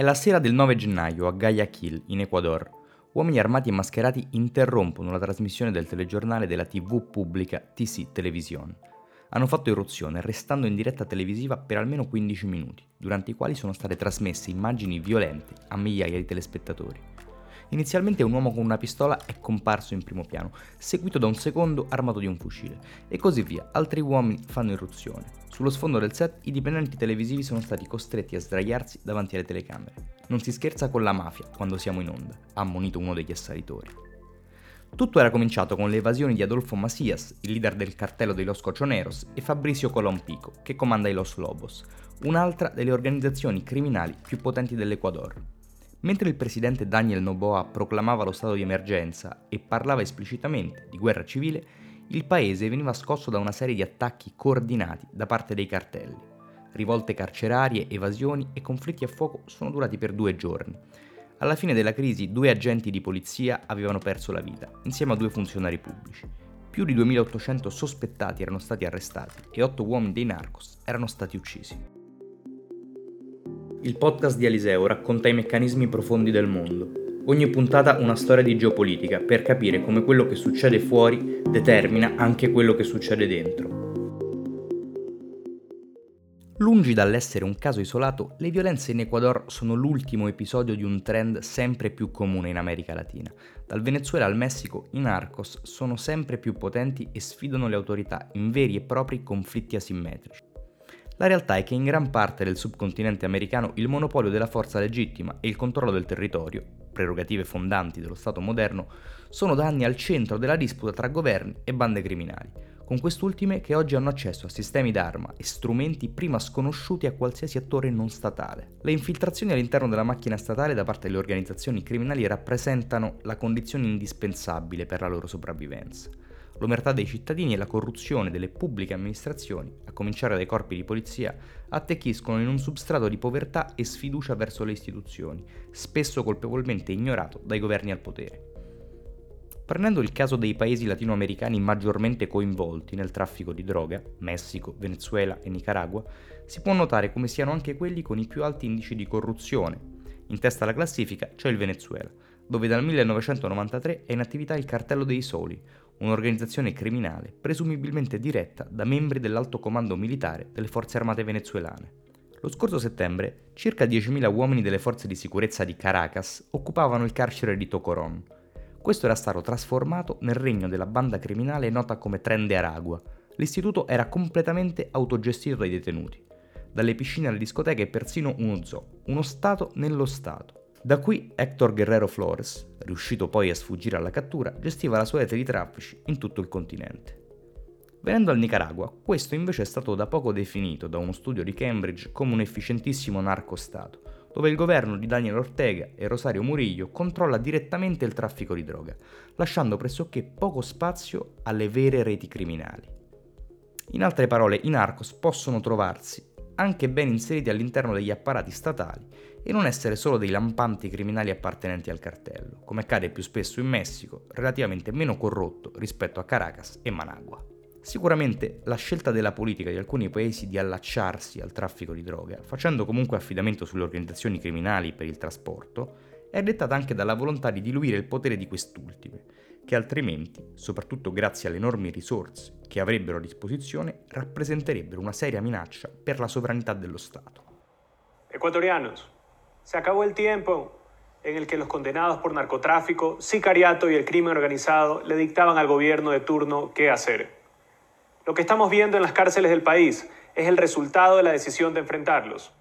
È la sera del 9 gennaio a Guayaquil, in Ecuador. Uomini armati e mascherati interrompono la trasmissione del telegiornale della TV pubblica TC Television. Hanno fatto irruzione, restando in diretta televisiva per almeno 15 minuti, durante i quali sono state trasmesse immagini violente a migliaia di telespettatori. Inizialmente un uomo con una pistola è comparso in primo piano, seguito da un secondo armato di un fucile, e così via. Altri uomini fanno irruzione. Sullo sfondo del set i dipendenti televisivi sono stati costretti a sdraiarsi davanti alle telecamere. Non si scherza con la mafia quando siamo in onda, ha ammonito uno degli assalitori. Tutto era cominciato con le evasioni di Adolfo Macias, il leader del cartello dei Los Cochoneros, e Fabrizio Colompico, che comanda i Los Lobos, un'altra delle organizzazioni criminali più potenti dell'Ecuador. Mentre il presidente Daniel Noboa proclamava lo stato di emergenza e parlava esplicitamente di guerra civile, il paese veniva scosso da una serie di attacchi coordinati da parte dei cartelli. Rivolte carcerarie, evasioni e conflitti a fuoco sono durati per due giorni. Alla fine della crisi due agenti di polizia avevano perso la vita, insieme a due funzionari pubblici. Più di 2800 sospettati erano stati arrestati e otto uomini dei narcos erano stati uccisi. Il podcast di Eliseo racconta i meccanismi profondi del mondo. Ogni puntata una storia di geopolitica per capire come quello che succede fuori determina anche quello che succede dentro. Lungi dall'essere un caso isolato, le violenze in Ecuador sono l'ultimo episodio di un trend sempre più comune in America Latina. Dal Venezuela al Messico, i narcos sono sempre più potenti e sfidano le autorità in veri e propri conflitti asimmetrici. La realtà è che in gran parte del subcontinente americano il monopolio della forza legittima e il controllo del territorio, prerogative fondanti dello Stato moderno, sono da anni al centro della disputa tra governi e bande criminali, con quest'ultime che oggi hanno accesso a sistemi d'arma e strumenti prima sconosciuti a qualsiasi attore non statale. Le infiltrazioni all'interno della macchina statale da parte delle organizzazioni criminali rappresentano la condizione indispensabile per la loro sopravvivenza l'omertà dei cittadini e la corruzione delle pubbliche amministrazioni, a cominciare dai corpi di polizia, attecchiscono in un substrato di povertà e sfiducia verso le istituzioni, spesso colpevolmente ignorato dai governi al potere. Prendendo il caso dei paesi latinoamericani maggiormente coinvolti nel traffico di droga, Messico, Venezuela e Nicaragua, si può notare come siano anche quelli con i più alti indici di corruzione. In testa alla classifica c'è il Venezuela, dove dal 1993 è in attività il Cartello dei Soli, un'organizzazione criminale presumibilmente diretta da membri dell'alto comando militare delle forze armate venezuelane. Lo scorso settembre, circa 10.000 uomini delle forze di sicurezza di Caracas occupavano il carcere di Tocoron. Questo era stato trasformato nel regno della banda criminale nota come Tren de Aragua. L'istituto era completamente autogestito dai detenuti. Dalle piscine alle discoteche e persino uno zoo, uno Stato nello Stato. Da qui Hector Guerrero Flores, riuscito poi a sfuggire alla cattura, gestiva la sua rete di traffici in tutto il continente. Venendo al Nicaragua, questo invece è stato da poco definito da uno studio di Cambridge come un efficientissimo narco-stato, dove il governo di Daniel Ortega e Rosario Murillo controlla direttamente il traffico di droga, lasciando pressoché poco spazio alle vere reti criminali. In altre parole, i narcos possono trovarsi anche ben inseriti all'interno degli apparati statali e non essere solo dei lampanti criminali appartenenti al cartello, come accade più spesso in Messico, relativamente meno corrotto rispetto a Caracas e Managua. Sicuramente la scelta della politica di alcuni paesi di allacciarsi al traffico di droga, facendo comunque affidamento sulle organizzazioni criminali per il trasporto, è dettata anche dalla volontà di diluire il potere di quest'ultime, che altrimenti, soprattutto grazie alle enormi risorse che avrebbero a disposizione, rappresenterebbero una seria minaccia per la sovranità dello Stato. Ecuatorianos, Se acabó el tiempo en el que los condenados por narcotráfico, sicariato y el crimen organizado le dictaban al gobierno de turno qué hacer. Lo que estamos viendo en las cárceles del país es el resultado de la decisión de enfrentarlos.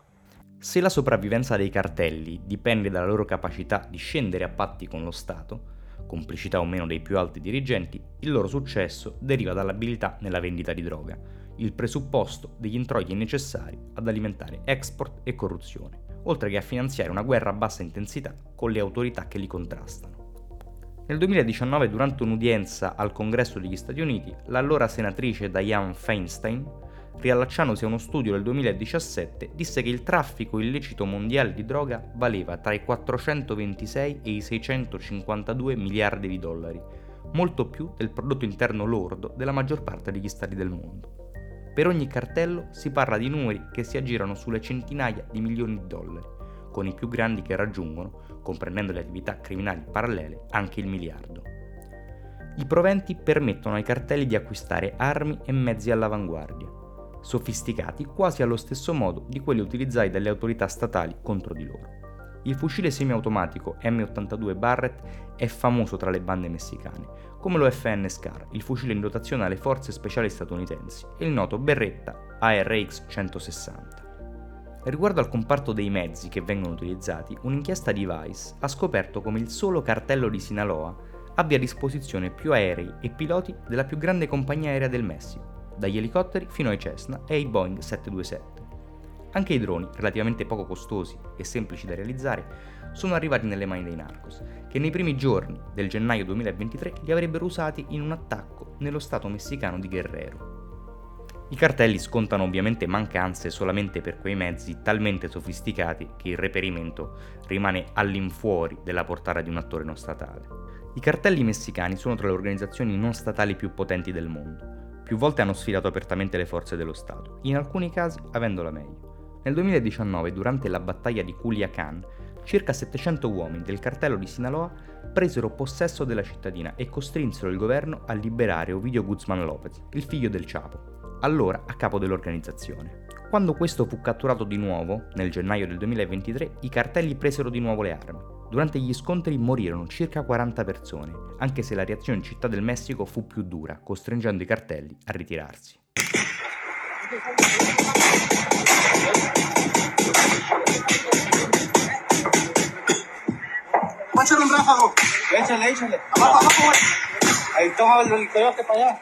Se la sopravvivenza dei cartelli dipende dalla loro capacità di scendere a patti con lo Stato, complicità o meno dei più alti dirigenti, il loro successo deriva dall'abilità nella vendita di droga, il presupposto degli introiti necessari ad alimentare export e corruzione oltre che a finanziare una guerra a bassa intensità con le autorità che li contrastano. Nel 2019, durante un'udienza al Congresso degli Stati Uniti, l'allora senatrice Diane Feinstein, riallacciandosi a uno studio del 2017, disse che il traffico illecito mondiale di droga valeva tra i 426 e i 652 miliardi di dollari, molto più del prodotto interno lordo della maggior parte degli stati del mondo. Per ogni cartello si parla di numeri che si aggirano sulle centinaia di milioni di dollari, con i più grandi che raggiungono, comprendendo le attività criminali parallele, anche il miliardo. I proventi permettono ai cartelli di acquistare armi e mezzi all'avanguardia, sofisticati quasi allo stesso modo di quelli utilizzati dalle autorità statali contro di loro. Il fucile semiautomatico M82 Barrett è famoso tra le bande messicane, come lo FN SCAR, il fucile in dotazione alle forze speciali statunitensi, e il noto Berretta ARX 160. Riguardo al comparto dei mezzi che vengono utilizzati, un'inchiesta di Vice ha scoperto come il solo cartello di Sinaloa abbia a disposizione più aerei e piloti della più grande compagnia aerea del Messico, dagli elicotteri fino ai Cessna e ai Boeing 727. Anche i droni, relativamente poco costosi e semplici da realizzare, sono arrivati nelle mani dei narcos, che nei primi giorni del gennaio 2023 li avrebbero usati in un attacco nello stato messicano di Guerrero. I cartelli scontano ovviamente mancanze solamente per quei mezzi talmente sofisticati che il reperimento rimane all'infuori della portata di un attore non statale. I cartelli messicani sono tra le organizzazioni non statali più potenti del mondo. Più volte hanno sfidato apertamente le forze dello Stato, in alcuni casi avendola meglio. Nel 2019, durante la battaglia di Culiacan, circa 700 uomini del cartello di Sinaloa presero possesso della cittadina e costrinsero il governo a liberare Ovidio Guzman Lopez, il figlio del Chapo, allora a capo dell'organizzazione. Quando questo fu catturato di nuovo, nel gennaio del 2023, i cartelli presero di nuovo le armi. Durante gli scontri morirono circa 40 persone, anche se la reazione in Città del Messico fu più dura, costringendo i cartelli a ritirarsi. echar un ráfago. Échale, échale. Abajo, abajo, güey. Ahí toma el coyote para allá.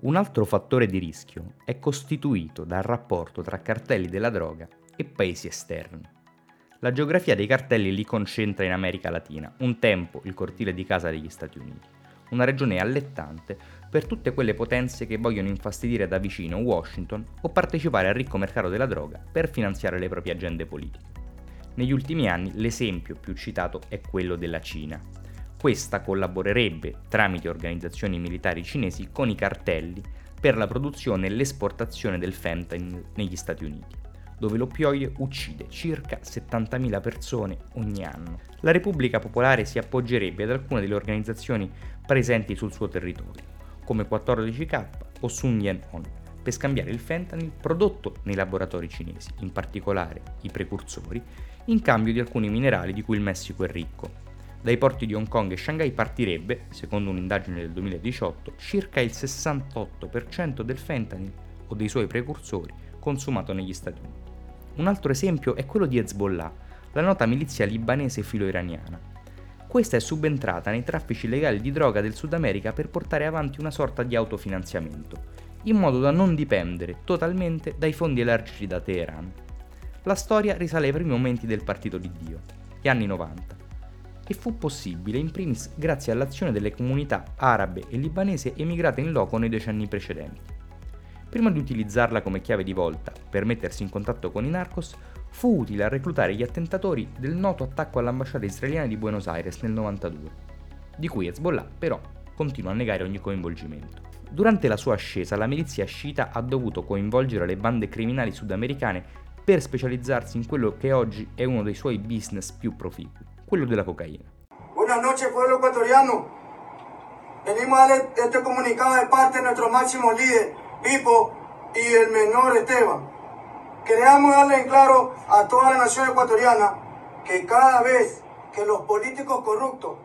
Un altro fattore di rischio è costituito dal rapporto tra cartelli della droga e paesi esterni. La geografia dei cartelli li concentra in America Latina, un tempo il cortile di casa degli Stati Uniti, una regione allettante per tutte quelle potenze che vogliono infastidire da vicino Washington o partecipare al ricco mercato della droga per finanziare le proprie agende politiche. Negli ultimi anni l'esempio più citato è quello della Cina. Questa collaborerebbe tramite organizzazioni militari cinesi con i cartelli per la produzione e l'esportazione del fentanyl negli Stati Uniti, dove l'oppioide uccide circa 70.000 persone ogni anno. La Repubblica Popolare si appoggerebbe ad alcune delle organizzazioni presenti sul suo territorio, come 14K o Sun Yen-on, per scambiare il fentanyl prodotto nei laboratori cinesi, in particolare i precursori, in cambio di alcuni minerali di cui il Messico è ricco. Dai porti di Hong Kong e Shanghai partirebbe, secondo un'indagine del 2018, circa il 68% del fentanyl o dei suoi precursori consumato negli Stati Uniti. Un altro esempio è quello di Hezbollah, la nota milizia libanese filo-iraniana. Questa è subentrata nei traffici illegali di droga del Sud America per portare avanti una sorta di autofinanziamento, in modo da non dipendere totalmente dai fondi elargiti da Teheran. La storia risale ai primi momenti del Partito di Dio, gli anni 90, e fu possibile in primis grazie all'azione delle comunità arabe e libanese emigrate in loco nei decenni precedenti. Prima di utilizzarla come chiave di volta per mettersi in contatto con i narcos, fu utile a reclutare gli attentatori del noto attacco all'ambasciata israeliana di Buenos Aires nel 92, di cui Hezbollah però continua a negare ogni coinvolgimento. Durante la sua ascesa, la milizia sciita ha dovuto coinvolgere le bande criminali sudamericane per specializzarsi in quello che oggi è uno dei suoi business più proficui, quello della cocaina. Buenas noches, pueblo ecuatoriano. Venimos a dar este comunicado de parte de nuestro máximo líder, Pipo, y el menor Esteban. Queremos darle en claro a toda la nación ecuatoriana que cada vez que los políticos corruptos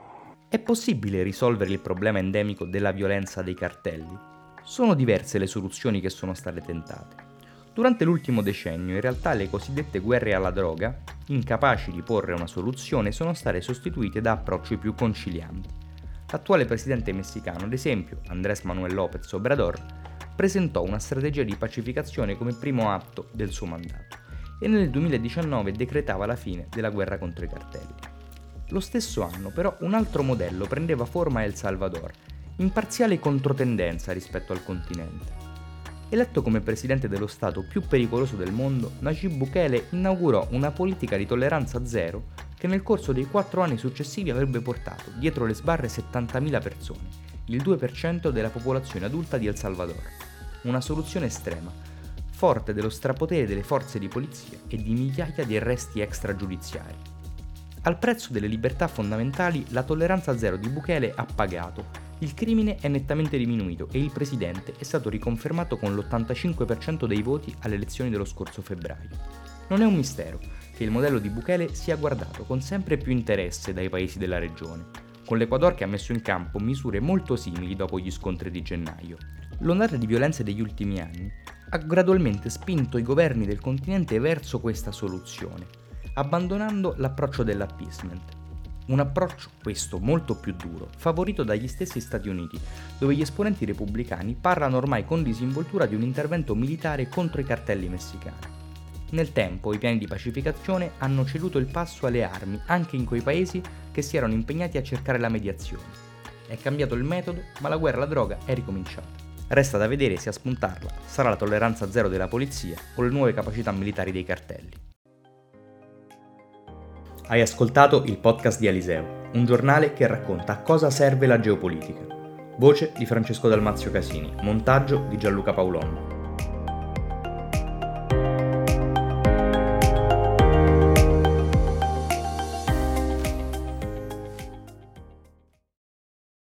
è possibile risolvere il problema endemico della violenza dei cartelli? Sono diverse le soluzioni che sono state tentate. Durante l'ultimo decennio in realtà le cosiddette guerre alla droga, incapaci di porre una soluzione, sono state sostituite da approcci più concilianti. L'attuale presidente messicano, ad esempio, Andrés Manuel López Obrador, presentò una strategia di pacificazione come primo atto del suo mandato e nel 2019 decretava la fine della guerra contro i cartelli. Lo stesso anno però un altro modello prendeva forma a El Salvador, in parziale controtendenza rispetto al continente. Eletto come presidente dello Stato più pericoloso del mondo, Najib Bukele inaugurò una politica di tolleranza zero che nel corso dei quattro anni successivi avrebbe portato dietro le sbarre 70.000 persone, il 2% della popolazione adulta di El Salvador. Una soluzione estrema, forte dello strapotere delle forze di polizia e di migliaia di arresti extragiudiziari. Al prezzo delle libertà fondamentali la tolleranza zero di Bukele ha pagato. Il crimine è nettamente diminuito e il presidente è stato riconfermato con l'85% dei voti alle elezioni dello scorso febbraio. Non è un mistero che il modello di Bukele sia guardato con sempre più interesse dai paesi della regione, con l'Equador che ha messo in campo misure molto simili dopo gli scontri di gennaio. L'ondata di violenze degli ultimi anni ha gradualmente spinto i governi del continente verso questa soluzione, abbandonando l'approccio dell'appeasement. Un approccio, questo molto più duro, favorito dagli stessi Stati Uniti, dove gli esponenti repubblicani parlano ormai con disinvoltura di un intervento militare contro i cartelli messicani. Nel tempo i piani di pacificazione hanno ceduto il passo alle armi anche in quei paesi che si erano impegnati a cercare la mediazione. È cambiato il metodo, ma la guerra alla droga è ricominciata. Resta da vedere se a spuntarla sarà la tolleranza zero della polizia o le nuove capacità militari dei cartelli. Hai ascoltato il podcast di Aliseo, un giornale che racconta a cosa serve la geopolitica. Voce di Francesco Dalmazio Casini, montaggio di Gianluca Paolonna.